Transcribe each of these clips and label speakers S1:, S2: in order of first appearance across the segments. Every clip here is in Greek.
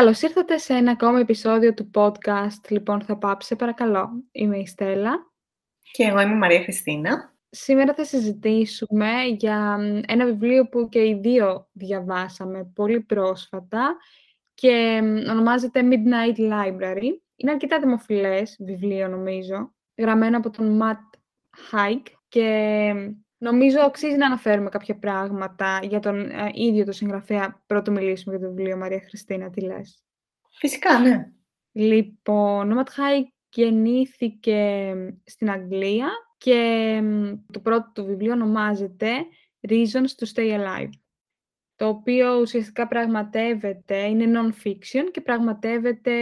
S1: Καλώς ήρθατε σε ένα ακόμα επεισόδιο του podcast «Λοιπόν θα πάψε, παρακαλώ». Είμαι η Στέλλα.
S2: Και εγώ είμαι η Μαρία Χριστίνα.
S1: Σήμερα θα συζητήσουμε για ένα βιβλίο που και οι δύο διαβάσαμε πολύ πρόσφατα και ονομάζεται Midnight Library. Είναι αρκετά δημοφιλές βιβλίο νομίζω, γραμμένο από τον Matt Haig και νομίζω αξίζει να αναφέρουμε κάποια πράγματα για τον ε, ίδιο το συγγραφέα πρώτο μιλήσουμε για το βιβλίο Μαρία Χριστίνα, τι λες;
S2: Φυσικά, ναι.
S1: Λοιπόν, ο Matt Haig γεννήθηκε στην Αγγλία και το πρώτο του βιβλίο ονομάζεται Reasons to Stay Alive το οποίο ουσιαστικά πραγματεύεται, είναι non-fiction και πραγματεύεται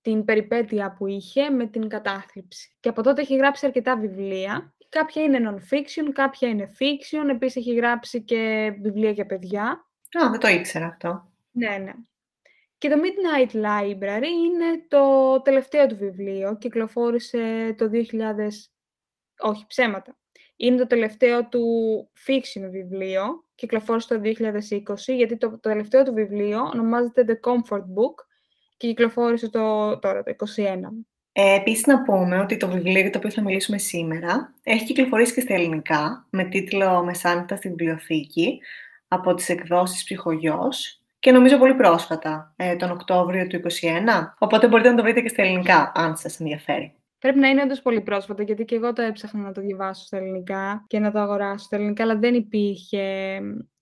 S1: την περιπέτεια που είχε με την κατάθλιψη. Και από τότε έχει γράψει αρκετά βιβλία. Κάποια είναι non-fiction, κάποια είναι fiction. Επίσης έχει γράψει και βιβλία για παιδιά.
S2: Α, δεν το ήξερα αυτό.
S1: Ναι, ναι. Και το Midnight Library είναι το τελευταίο του βιβλίο. Κυκλοφόρησε το 2000... Όχι, ψέματα. Είναι το τελευταίο του fiction βιβλίο, κυκλοφόρησε το 2020, γιατί το, το τελευταίο του βιβλίο ονομάζεται The Comfort Book και κυκλοφόρησε το, τώρα, το 2021.
S2: Ε, Επίσης να πούμε ότι το βιβλίο για το οποίο θα μιλήσουμε σήμερα έχει κυκλοφορήσει και στα ελληνικά με τίτλο «Μεσάνυχτα στη βιβλιοθήκη» από τις εκδόσεις Ψυχογιός και νομίζω πολύ πρόσφατα, ε, τον Οκτώβριο του 2021. Οπότε μπορείτε να το βρείτε και στα ελληνικά, αν σας ενδιαφέρει.
S1: Πρέπει να είναι όντως πολύ πρόσφατα, γιατί και εγώ το έψαχνα να το διαβάσω στα ελληνικά και να το αγοράσω στα ελληνικά, αλλά δεν υπήρχε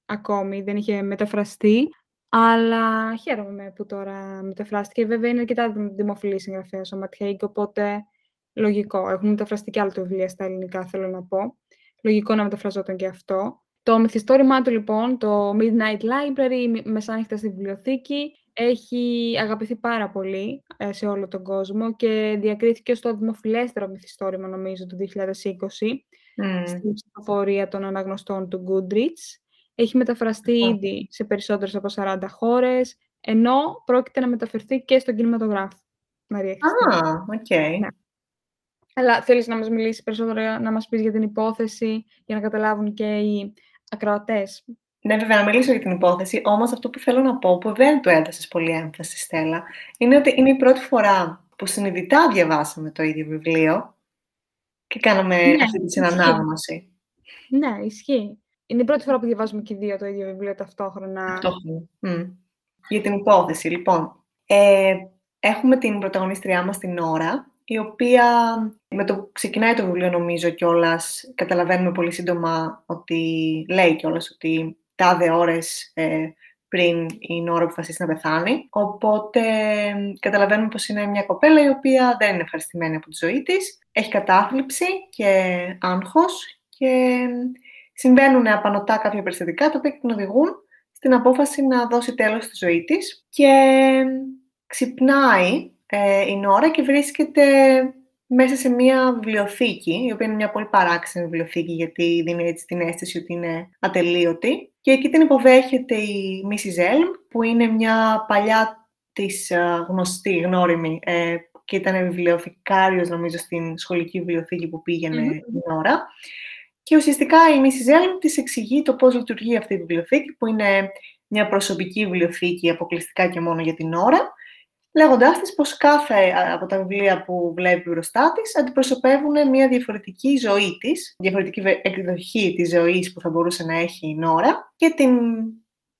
S1: ακόμη, δεν είχε μεταφραστεί. Αλλά χαίρομαι που τώρα μεταφράστηκε. Βέβαια είναι αρκετά δημοφιλή συγγραφέα ο Ματιαίκ, οπότε λογικό. Έχουν μεταφραστεί και άλλα του βιβλία στα ελληνικά, θέλω να πω. Λογικό να μεταφραζόταν και αυτό. Το μυθιστόρημά του λοιπόν, το Midnight Library, μεσάνυχτα στη βιβλιοθήκη, έχει αγαπηθεί πάρα πολύ ε, σε όλο τον κόσμο και διακρίθηκε στο δημοφιλέστερο μυθιστόρημα, νομίζω, του 2020, mm. στην ψηφοφορία των αναγνωστών του Goodreads. Έχει μεταφραστεί ήδη σε περισσότερες από 40 χώρες, ενώ πρόκειται να μεταφερθεί και στον κινηματογράφο. Μαρία,
S2: Α, οκ. Ναι.
S1: Αλλά θέλεις να μας μιλήσεις περισσότερο, να μας πεις για την υπόθεση, για να καταλάβουν και οι ακροατές;
S2: Ναι, βέβαια, να μιλήσω για την υπόθεση, όμως αυτό που θέλω να πω, που δεν του έδωσες πολύ έμφαση, Στέλλα, είναι ότι είναι η πρώτη φορά που συνειδητά διαβάσαμε το ίδιο βιβλίο και κάναμε ναι, αυτή τη συνανάγνωση.
S1: Ναι, ισχύει. Είναι η πρώτη φορά που διαβάζουμε και οι δύο το ίδιο βιβλίο ταυτόχρονα.
S2: Ταυτόχρονα. Mm. Για την υπόθεση, λοιπόν. Ε, έχουμε την πρωταγωνίστριά μας την ώρα, η οποία με το ξεκινάει το βιβλίο νομίζω κιόλας, καταλαβαίνουμε πολύ σύντομα ότι λέει κιόλας ότι τάδε ώρες ε, πριν η ώρα που αποφασίσει να πεθάνει. Οπότε καταλαβαίνουμε πως είναι μια κοπέλα η οποία δεν είναι ευχαριστημένη από τη ζωή της. Έχει κατάθλιψη και άγχος και συμβαίνουν απανοτά κάποια περιστατικά τα οποία την οδηγούν στην απόφαση να δώσει τέλος στη ζωή της και ξυπνάει ε, η Νόρα και βρίσκεται μέσα σε μια βιβλιοθήκη, η οποία είναι μια πολύ παράξενη βιβλιοθήκη γιατί δίνει έτσι την αίσθηση ότι είναι ατελείωτη. Και εκεί την υποδέχεται η Μίση Ζέλμ, που είναι μια παλιά της γνωστή, γνώριμη, ε, και ήταν βιβλιοθηκάριος νομίζω στην σχολική βιβλιοθήκη που πήγαινε mm-hmm. την ώρα. Και ουσιαστικά η Μίση Ζέλμ της εξηγεί το πώς λειτουργεί αυτή η βιβλιοθήκη, που είναι μια προσωπική βιβλιοθήκη αποκλειστικά και μόνο για την ώρα λέγοντάς της πως κάθε από τα βιβλία που βλέπει μπροστά της αντιπροσωπεύουν μια διαφορετική ζωή της, διαφορετική εκδοχή της ζωής που θα μπορούσε να έχει η Νόρα και την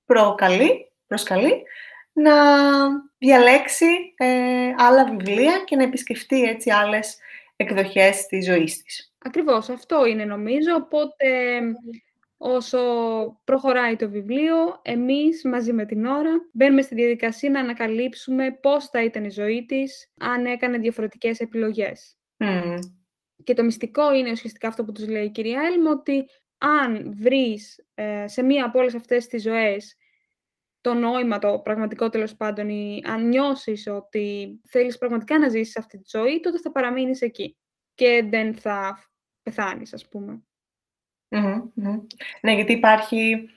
S2: προκαλεί, προσκαλεί να διαλέξει ε, άλλα βιβλία και να επισκεφτεί έτσι άλλες εκδοχές της ζωής της.
S1: Ακριβώς, αυτό είναι νομίζω, οπότε Όσο προχωράει το βιβλίο, εμείς μαζί με την ώρα μπαίνουμε στη διαδικασία να ανακαλύψουμε πώς θα ήταν η ζωή της αν έκανε διαφορετικές επιλογές. Και το μυστικό είναι ουσιαστικά αυτό που τους λέει η κυρία Έλμ, ότι αν βρεις ε, σε μία από όλες αυτές τις ζωές το νόημα, το πραγματικό τέλος πάντων, ή αν νιώσεις ότι θέλεις πραγματικά να ζήσεις αυτή τη ζωή, τότε θα παραμείνεις εκεί και δεν θα πεθάνεις, ας πούμε.
S2: Ναι, γιατί υπάρχει,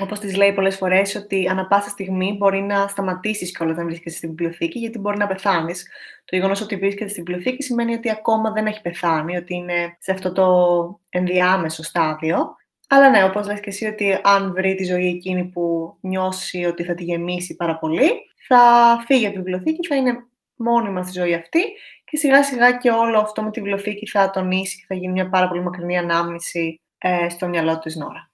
S2: όπως τις λέει πολλές φορές, ότι ανα πάσα στιγμή μπορεί να σταματήσεις κιόλας να βρίσκεσαι στην βιβλιοθήκη, γιατί μπορεί να πεθάνεις. Το γεγονός ότι βρίσκεται στην βιβλιοθήκη σημαίνει ότι ακόμα δεν έχει πεθάνει, ότι είναι σε αυτό το ενδιάμεσο στάδιο. Αλλά ναι, όπως λες και εσύ ότι αν βρει τη ζωή εκείνη που νιώσει ότι θα τη γεμίσει πάρα πολύ, θα φύγει από τη βιβλιοθήκη, θα είναι μόνιμα στη ζωή αυτή και σιγά σιγά και όλο αυτό με τη βιβλιοθήκη θα τονίσει και θα γίνει μια πάρα πολύ μακρινή ανάμνηση ε, στο μυαλό της Νόρα.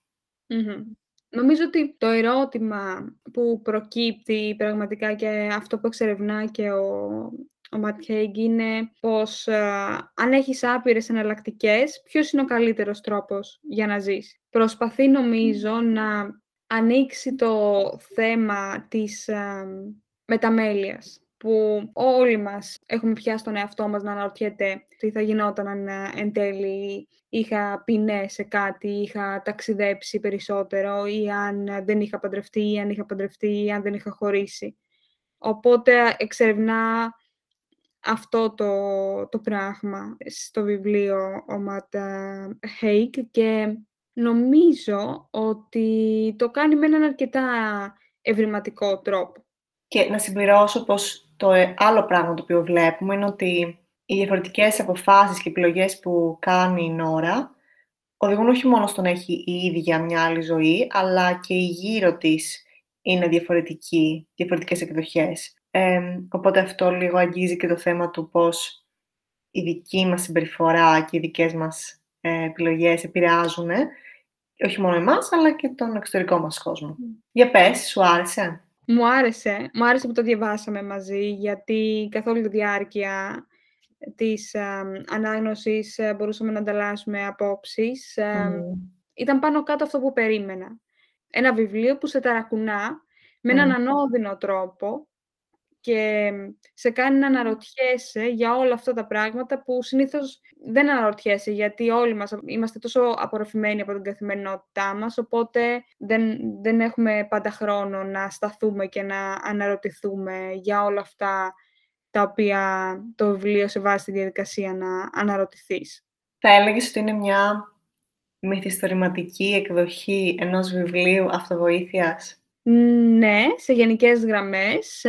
S1: Νομίζω ότι το ερώτημα που προκύπτει πραγματικά και αυτό που εξερευνά και ο, ο Ματ είναι πως ε, αν έχεις άπειρες εναλλακτικές, ποιος είναι ο καλύτερος τρόπος για να ζεις. Προσπαθεί νομίζω να ανοίξει το θέμα της ε, μεταμέλειας που όλοι μας έχουμε πιάσει τον εαυτό μας να αναρωτιέται τι θα γινόταν αν ε, εν τέλει είχα πει σε κάτι, είχα ταξιδέψει περισσότερο ή αν δεν είχα παντρευτεί ή αν είχα παντρευτεί ή αν δεν είχα χωρίσει. Οπότε εξερευνά αυτό το, το πράγμα στο βιβλίο ο Ματ Χέικ και νομίζω ότι το κάνει με έναν αρκετά ευρηματικό τρόπο.
S2: Και να συμπληρώσω πως το ε, άλλο πράγμα το οποίο βλέπουμε είναι ότι οι διαφορετικές αποφάσεις και επιλογές που κάνει η Νόρα οδηγούν όχι μόνο στο να έχει η ίδια μια άλλη ζωή, αλλά και η γύρω της είναι διαφορετική, διαφορετικές εκδοχές. Οπότε αυτό λίγο αγγίζει και το θέμα του πώς η δική μας συμπεριφορά και οι δικές μας ε, επιλογές επηρεάζουν όχι μόνο εμάς, αλλά και τον εξωτερικό μας κόσμο. Για πες, σου άρεσε;
S1: Μου άρεσε. Μου άρεσε που το διαβάσαμε μαζί, γιατί καθ' όλη τη διάρκεια της ε, ανάγνωσης ε, μπορούσαμε να ανταλλάσσουμε απόψεις. Ε, ήταν πάνω κάτω αυτό που περίμενα. Ένα βιβλίο που σε ταρακουνά με έναν ανώδυνο τρόπο και σε κάνει να αναρωτιέσαι για όλα αυτά τα πράγματα που συνήθως δεν αναρωτιέσαι, γιατί όλοι μας είμαστε τόσο απορροφημένοι από την καθημερινότητά μας, οπότε δεν, δεν έχουμε πάντα χρόνο να σταθούμε και να αναρωτηθούμε για όλα αυτά τα οποία το βιβλίο σε βάζει στη διαδικασία να αναρωτηθείς.
S2: Θα έλεγες ότι είναι μια μυθιστορηματική εκδοχή ενός βιβλίου αυτοβοήθειας;
S1: Ναι, σε γενικές γραμμές.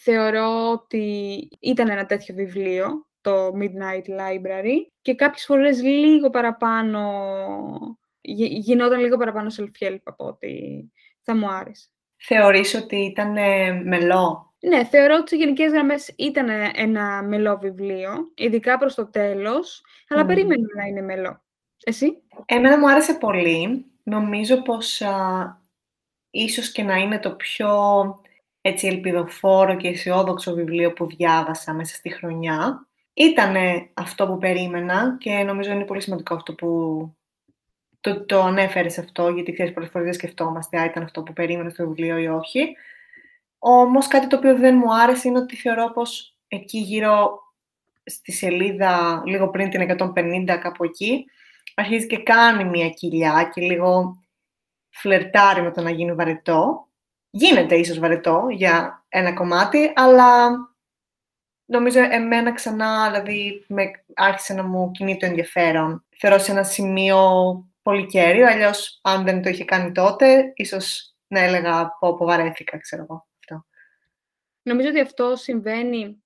S1: θεωρώ ότι ήταν ένα τέτοιο βιβλίο, το Midnight Library, και κάποιες φορές λίγο παραπάνω, γινόταν λίγο παραπάνω self-help από ότι θα μου άρεσε.
S2: Θεωρείς ότι ήταν μελό;
S1: Ναι, θεωρώ ότι σε γενικές γραμμές ήταν ένα μελό βιβλίο, ειδικά προς το τέλος, αλλά mm. περίμενα να είναι μελό. Εσύ;
S2: Εμένα μου άρεσε πολύ. Νομίζω πως α, ίσως και να είναι το πιο έτσι, ελπιδοφόρο και αισιόδοξο βιβλίο που διάβασα μέσα στη χρονιά. Ήτανε αυτό που περίμενα και νομίζω είναι πολύ σημαντικό αυτό που το, το ανέφερες αυτό, γιατί ξέρεις πολλές φορές δεν σκεφτόμαστε αν ήταν αυτό που περίμενε στο βιβλίο ή όχι. Όμως κάτι το οποίο δεν μου άρεσε είναι ότι θεωρώ πως εκεί γύρω στη σελίδα, λίγο πριν την 150 κάπου εκεί, αρχίζει και κάνει μια κοιλιά και λίγο φλερτάρει με το να γίνει βαρετό. Γίνεται ίσως βαρετό για ένα κομμάτι, αλλά νομίζω εμένα ξανά, δηλαδή, με, άρχισε να μου κινεί το ενδιαφέρον. Θεωρώ σε ένα σημείο πολύ κέριο, αλλιώς αν δεν το είχε κάνει τότε, ίσως να έλεγα πω, πω βαρέθηκα, ξέρω εγώ.
S1: Νομίζω ότι αυτό συμβαίνει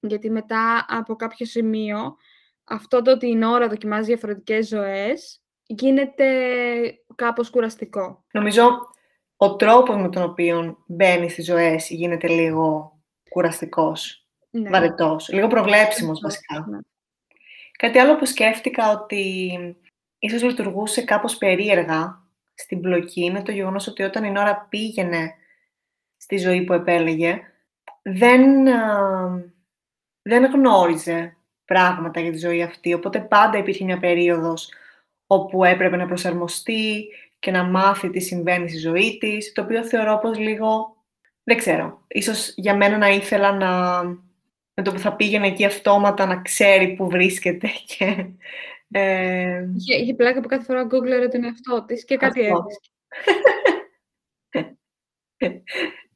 S1: γιατί μετά από κάποιο σημείο αυτό το ότι η ώρα δοκιμάζει διαφορετικές ζωές γίνεται κάπως κουραστικό.
S2: Νομίζω ο τρόπος με τον οποίο μπαίνει στις ζωές γίνεται λίγο κουραστικός, ναι. βαρετός, λίγο προβλέψιμος βασικά. Ναι. Κάτι άλλο που σκέφτηκα ότι ίσως λειτουργούσε κάπως περίεργα στην πλοκή είναι το γεγονός ότι όταν η ώρα πήγαινε στη ζωή που επέλεγε, δεν, δεν γνώριζε πράγματα για τη ζωή αυτή. Οπότε πάντα υπήρχε μια περίοδος όπου έπρεπε να προσαρμοστεί και να μάθει τι συμβαίνει στη ζωή της, το οποίο θεωρώ πως λίγο, δεν ξέρω, ίσως για μένα να ήθελα να, με το που θα πήγαινε εκεί αυτόματα να ξέρει που βρίσκεται και...
S1: Ε... Είχε, είχε πλάκα που κάθε φορά γκόγκλερε τον εαυτό της και κάτι έβρισκε.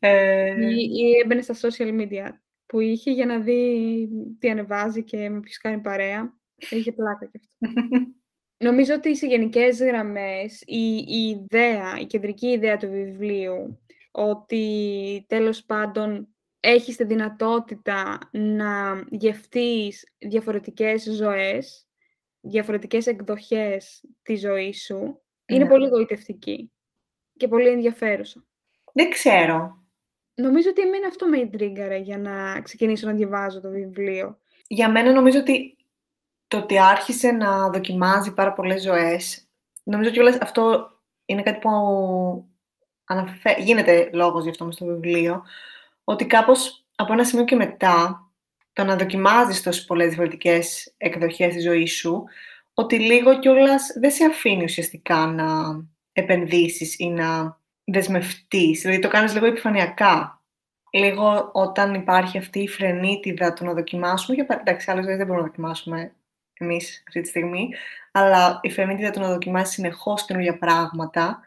S1: Ε... Ή, ή έμπαινε στα social media που είχε για να δει τι ανεβάζει και με ποιος κάνει παρέα. Είχε πλάκα και αυτό. Νομίζω ότι σε γενικές γραμμές η, η ιδέα, η κεντρική ιδέα του βιβλίου ότι τέλος πάντων έχεις τη δυνατότητα να γευτείς διαφορετικές ζωές διαφορετικές εκδοχές της ζωής σου, είναι ναι. πολύ γοητευτική και πολύ ενδιαφέρουσα.
S2: Δεν ξέρω.
S1: Νομίζω ότι εμένα αυτό με εντρίγκαρε για να ξεκινήσω να διαβάζω το βιβλίο.
S2: Για μένα νομίζω ότι το ότι άρχισε να δοκιμάζει πάρα πολλές ζωές, νομίζω ότι αυτό είναι κάτι που αναφε... γίνεται λόγος γι' αυτό μες στο βιβλίο, ότι κάπως από ένα σημείο και μετά, το να δοκιμάζεις τόσες πολλές διαφορετικές εκδοχές της ζωής σου, ότι λίγο κιόλας δεν σε αφήνει ουσιαστικά να επενδύσεις ή να δεσμευτείς. Δηλαδή το κάνεις λίγο επιφανειακά. Λίγο όταν υπάρχει αυτή η φρενίτιδα του να δοκιμάσουμε, για εντάξει, άλλες δεν μπορούμε να δοκιμάσουμε εμείς αυτή τη στιγμή, αλλά η φρενίτιδα του να δοκιμάσει συνεχώς καινούργια πράγματα,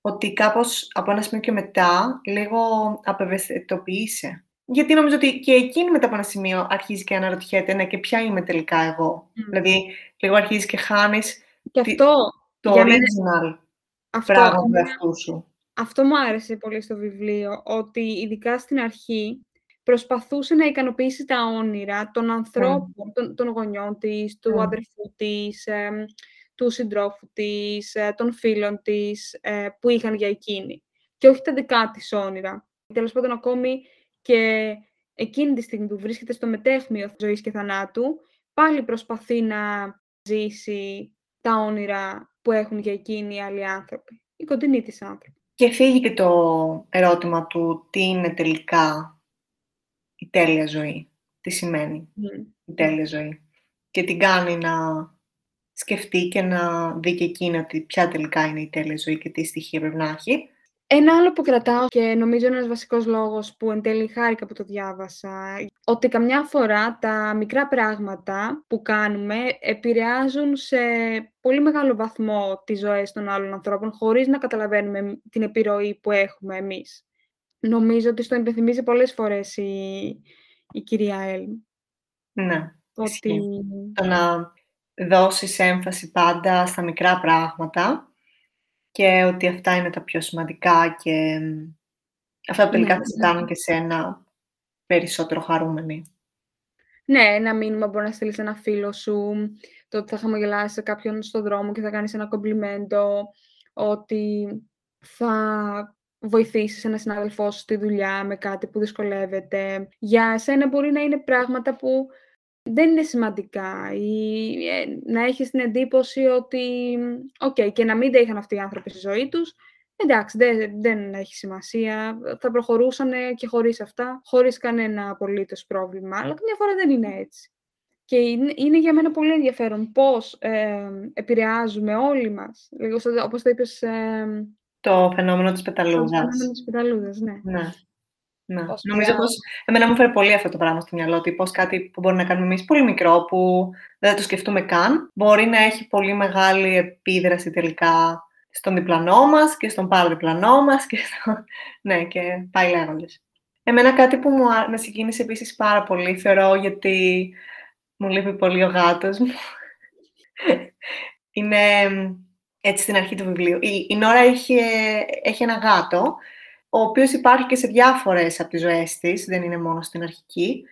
S2: ότι κάπως από ένα σημείο και μετά λίγο απευαισθητοποιείσαι. Γιατί νομίζω ότι και εκείνη μετά από ένα σημείο αρχίζει και αναρωτιέται, ναι, και ποια είμαι τελικά εγώ. Δηλαδή, λίγο αρχίζεις και χάνεις
S1: και αυτό,
S2: το original αυτό, πράγμα του εαυτού σου.
S1: Αυτό μου άρεσε πολύ στο βιβλίο, ότι ειδικά στην αρχή προσπαθούσε να ικανοποιήσει τα όνειρα των ανθρώπων, των, των γονιών της, του αδερφού της, του συντρόφου της, ε, των φίλων της, ε, που είχαν για εκείνη. Και όχι τα δικά της όνειρα. Τέλος πάντων, ακόμη και εκείνη τη στιγμή που βρίσκεται στο μετέχμιο ζωής και θανάτου, πάλι προσπαθεί να ζήσει τα όνειρα που έχουν για εκείνη οι άλλοι άνθρωποι, οι κοντινοί της άνθρωποι.
S2: Και φύγει και το ερώτημα του τι είναι τελικά η τέλεια ζωή. Τι σημαίνει η τέλεια ζωή. Και την κάνει να σκεφτεί και να δει και εκείνη ότι ποια τελικά είναι η τέλεια ζωή και τι στοιχεία πρέπει να έχει.
S1: Ένα άλλο που κρατάω και νομίζω είναι ένας βασικός λόγος που εν τέλει χάρηκα που το διάβασα, ότι καμιά φορά τα μικρά πράγματα που κάνουμε επηρεάζουν σε πολύ μεγάλο βαθμό τις ζωές των άλλων ανθρώπων, χωρίς να καταλαβαίνουμε την επιρροή που έχουμε εμείς. Νομίζω ότι στο υπενθυμίζει πολλές φορές η, η κυρία Έλμ.
S2: Ναι, ότι... Το να δώσεις έμφαση πάντα στα μικρά πράγματα και ότι αυτά είναι τα πιο σημαντικά και αυτά που τελικά θα σε ναι. κάνουν και σε ένα περισσότερο χαρούμενοι.
S1: Ναι, ένα μήνυμα μπορεί να στείλεις ένα φίλο σου, το ότι θα χαμογελάσεις σε κάποιον στον δρόμο και θα κάνεις ένα κομπλιμέντο, ότι θα βοηθήσεις ένα συνάδελφός σου στη δουλειά με κάτι που δυσκολεύεται. Για σένα μπορεί να είναι πράγματα που δεν είναι σημαντικά ή ε, να έχεις την εντύπωση ότι, οκ, και να μην τα είχαν αυτοί οι άνθρωποι στη ζωή τους, εντάξει, δεν, δεν έχει σημασία, θα προχωρούσαν και χωρίς αυτά, χωρίς κανένα απολύτως πρόβλημα, αλλά καμιά φορά δεν είναι έτσι. Και είναι, είναι για μένα πολύ ενδιαφέρον πώς ε, επηρεάζουμε όλοι μας, λίγο όπως το είπες... Ε,
S2: το φαινόμενο της πεταλούδας. Το
S1: φαινόμενο της πεταλούδας, ναι.
S2: ναι. Ναι. Νομίζω πως εμένα μου φέρει πολύ αυτό το πράγμα στο μυαλό, ότι πως κάτι που μπορεί να κάνουμε εμείς πολύ μικρό, που δεν το σκεφτούμε καν, μπορεί να έχει πολύ μεγάλη επίδραση τελικά στον διπλανό μας και στον παραδιπλανό μας και στο... ναι, και πάει λέγοντας. Εμένα κάτι που μου με συγκίνησε επίσης πάρα πολύ, θεωρώ, γιατί μου λείπει πολύ ο γάτος μου, είναι έτσι στην αρχή του βιβλίου. Η, η Νόρα έχει, έχει ένα γάτο, ο οποίος υπάρχει και σε διάφορες από τις ζωές της, δεν είναι μόνο στην αρχική.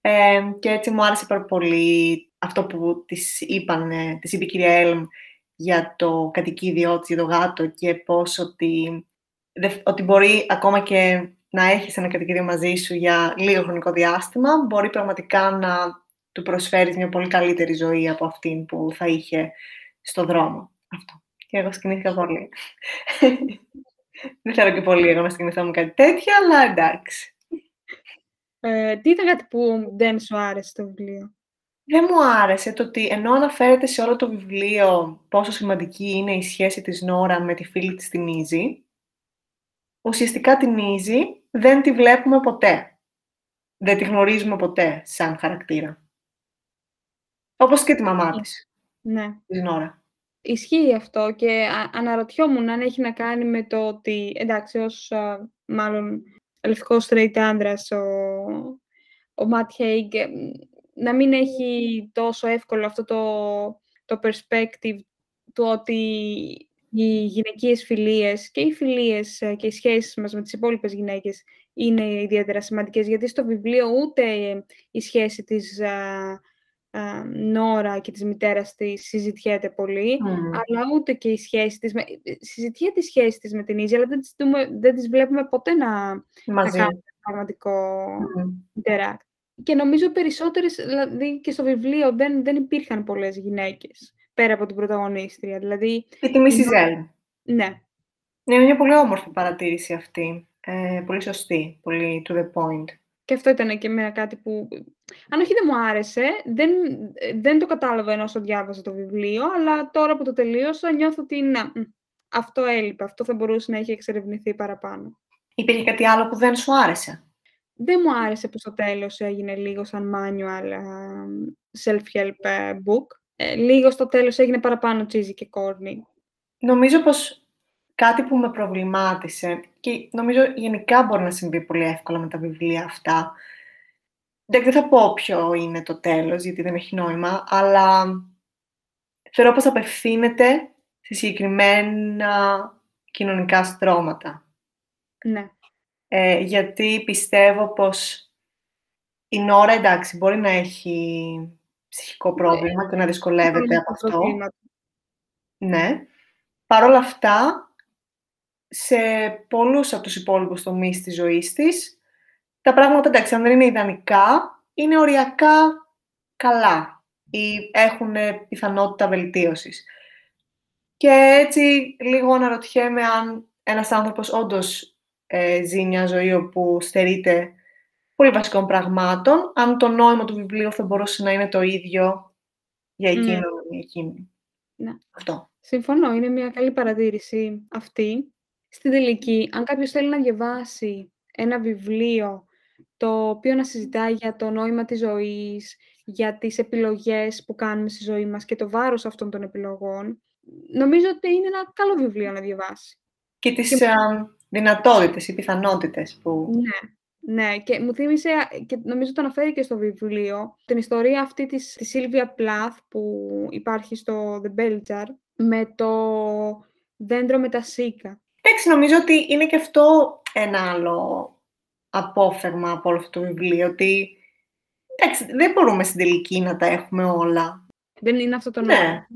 S2: Ε, και έτσι μου άρεσε πάρα πολύ αυτό που της, είπαν, της είπε η κυρία Έλμ για το κατοικίδιό της, για το γάτο και πώς ότι, ότι μπορεί ακόμα και να έχεις ένα κατοικίδιο μαζί σου για λίγο χρονικό διάστημα, μπορεί πραγματικά να του προσφέρεις μια πολύ καλύτερη ζωή από αυτήν που θα είχε στο δρόμο. Αυτό. Και εγώ σκηνήθηκα πολύ. Δεν θέλω και πολύ εγώ να σκηνηθώ με κάτι τέτοιο, αλλά εντάξει.
S1: Ε, τι ήταν κάτι που δεν σου άρεσε το βιβλίο;
S2: Δεν μου άρεσε το ότι ενώ αναφέρεται σε όλο το βιβλίο πόσο σημαντική είναι η σχέση της Νόρα με τη φίλη της την Ίζη, ουσιαστικά την Ίζη δεν τη βλέπουμε ποτέ. Δεν τη γνωρίζουμε ποτέ σαν χαρακτήρα. Όπως και τη μαμά της.
S1: Ναι.
S2: Της Νόρα.
S1: Ισχύει αυτό και αναρωτιόμουν αν έχει να κάνει με το ότι, εντάξει, ως μάλλον λευκός straight άντρας, ο, ο Ματ Χέιγκ, να μην έχει τόσο εύκολο αυτό το, το perspective του ότι οι γυναικείες φιλίες και οι φιλίες και οι σχέσεις μας με τις υπόλοιπες γυναίκες είναι ιδιαίτερα σημαντικές, γιατί στο βιβλίο ούτε η σχέση της ε, Νόρα και της μητέρας της συζητιέται πολύ, αλλά ούτε και η σχέση της, με, συζητιέται η σχέση της με την Ίζη, αλλά δεν τις, δεν τις βλέπουμε ποτέ να, να κάνουν πραγματικό mm. Και νομίζω περισσότερες, δηλαδή και στο βιβλίο δεν, δεν υπήρχαν πολλές γυναίκες πέρα από την πρωταγωνίστρια. Δηλαδή,
S2: η τιμή Σιζέλ.
S1: Ναι.
S2: Είναι μια πολύ όμορφη παρατήρηση αυτή. Ε, πολύ σωστή, πολύ to the point.
S1: Και αυτό ήταν και εμένα κάτι που, αν όχι δεν μου άρεσε, δεν, δεν το κατάλαβα ενώ όσο διάβαζα το βιβλίο, αλλά τώρα που το τελείωσα νιώθω ότι να, αυτό έλειπε, αυτό θα μπορούσε να έχει εξερευνηθεί παραπάνω.
S2: Υπήρχε κάτι άλλο που δεν σου άρεσε;
S1: Δεν μου άρεσε που στο τέλος έγινε λίγο σαν manual self-help ε, book. Ε, λίγο στο τέλος έγινε παραπάνω cheesy και corny.
S2: Νομίζω πως κάτι που με προβλημάτισε και νομίζω γενικά μπορεί να συμβεί πολύ εύκολα με τα βιβλία αυτά. Δεν θα πω ποιο είναι το τέλος, γιατί δεν έχει νόημα, αλλά θεωρώ πως απευθύνεται σε συγκεκριμένα κοινωνικά στρώματα.
S1: Ναι.
S2: Ε, γιατί πιστεύω πως η Νόρα, εντάξει, μπορεί να έχει ψυχικό πρόβλημα ναι. και να δυσκολεύεται από αυτό. Ναι. Παρ' όλα αυτά, σε πολλούς από τους υπόλοιπους τομείς της ζωής της, τα πράγματα, εντάξει, αν δεν είναι ιδανικά, είναι οριακά καλά ή έχουν πιθανότητα βελτίωσης. Και έτσι λίγο αναρωτιέμαι αν ένας άνθρωπος όντως ε, ζει μια ζωή όπου στερείται πολύ βασικών πραγμάτων, αν το νόημα του βιβλίου θα μπορούσε να είναι το ίδιο για εκείνον ή mm. εκείνη.
S1: Ναι.
S2: Αυτό.
S1: Συμφωνώ, είναι μια καλή παρατήρηση αυτή. Στην τελική, αν κάποιος θέλει να διαβάσει ένα βιβλίο το οποίο να συζητάει για το νόημα της ζωής, για τις επιλογές που κάνουμε στη ζωή μας και το βάρος αυτών των επιλογών, νομίζω ότι είναι ένα καλό βιβλίο να διαβάσει.
S2: Και τις και... δυνατότητες ή πιθανότητες που...
S1: Ναι. Ναι, και μου θύμισε, και νομίζω το αναφέρει και στο βιβλίο, την ιστορία αυτή της, της Σίλβια Πλάθ που υπάρχει στο The Bell με το δέντρο με τα σίκα.
S2: Εντάξει, νομίζω ότι είναι και αυτό ένα άλλο απόφεγμα από όλο αυτό το βιβλίο, ότι εντάξει, δεν μπορούμε στην τελική να τα έχουμε όλα.
S1: Δεν είναι αυτό το νόημα. Ναι.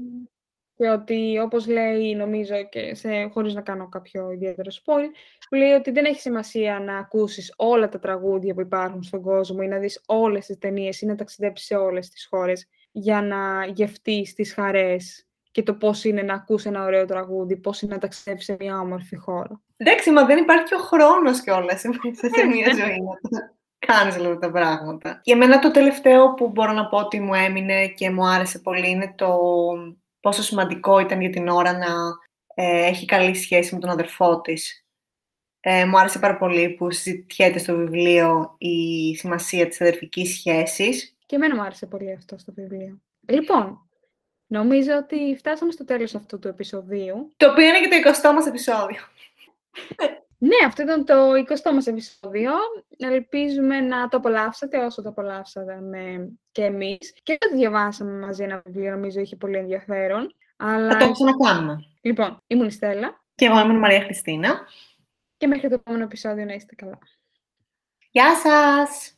S1: Και ότι, όπως λέει, νομίζω, και σε, χωρίς να κάνω κάποιο ιδιαίτερο spoil, που λέει ότι δεν έχει σημασία να ακούσεις όλα τα τραγούδια που υπάρχουν στον κόσμο ή να δεις όλες τις ταινίες ή να ταξιδέψεις σε όλες τις χώρες για να γευτείς τις χαρές και το πώς είναι να ακούσει ένα ωραίο τραγούδι, πώς είναι να ταξιδέψεις σε μια όμορφη χώρα.
S2: Εντάξει, μα δεν υπάρχει και ο χρόνος κιόλας σε μια ζωή να κάνεις όλα τα πράγματα. Για μένα το τελευταίο που μπορώ να πω ότι μου έμεινε και μου άρεσε πολύ είναι το πόσο σημαντικό ήταν για την ώρα να ε, έχει καλή σχέση με τον αδερφό της. Ε, μου άρεσε πάρα πολύ που συζητιέται στο βιβλίο η σημασία της αδερφικής σχέσης.
S1: Και εμένα μου άρεσε πολύ αυτό στο βιβλίο. Λοιπόν, Νομίζω ότι φτάσαμε στο τέλος αυτού του επεισοδίου.
S2: Το οποίο είναι και το 20ο μας επεισόδιο.
S1: ναι, αυτό ήταν το 20ο μας επεισόδιο. Ελπίζουμε να το απολαύσατε όσο το απολαύσαμε και εμείς. Και το διαβάσαμε μαζί ένα βιβλίο, νομίζω είχε πολύ ενδιαφέρον. Αλλά...
S2: Θα το ξανακάνουμε.
S1: Λοιπόν, ήμουν η Στέλλα.
S2: Και εγώ ήμουν η Μαρία Χριστίνα.
S1: Και μέχρι το επόμενο επεισόδιο να είστε καλά.
S2: Γεια σας!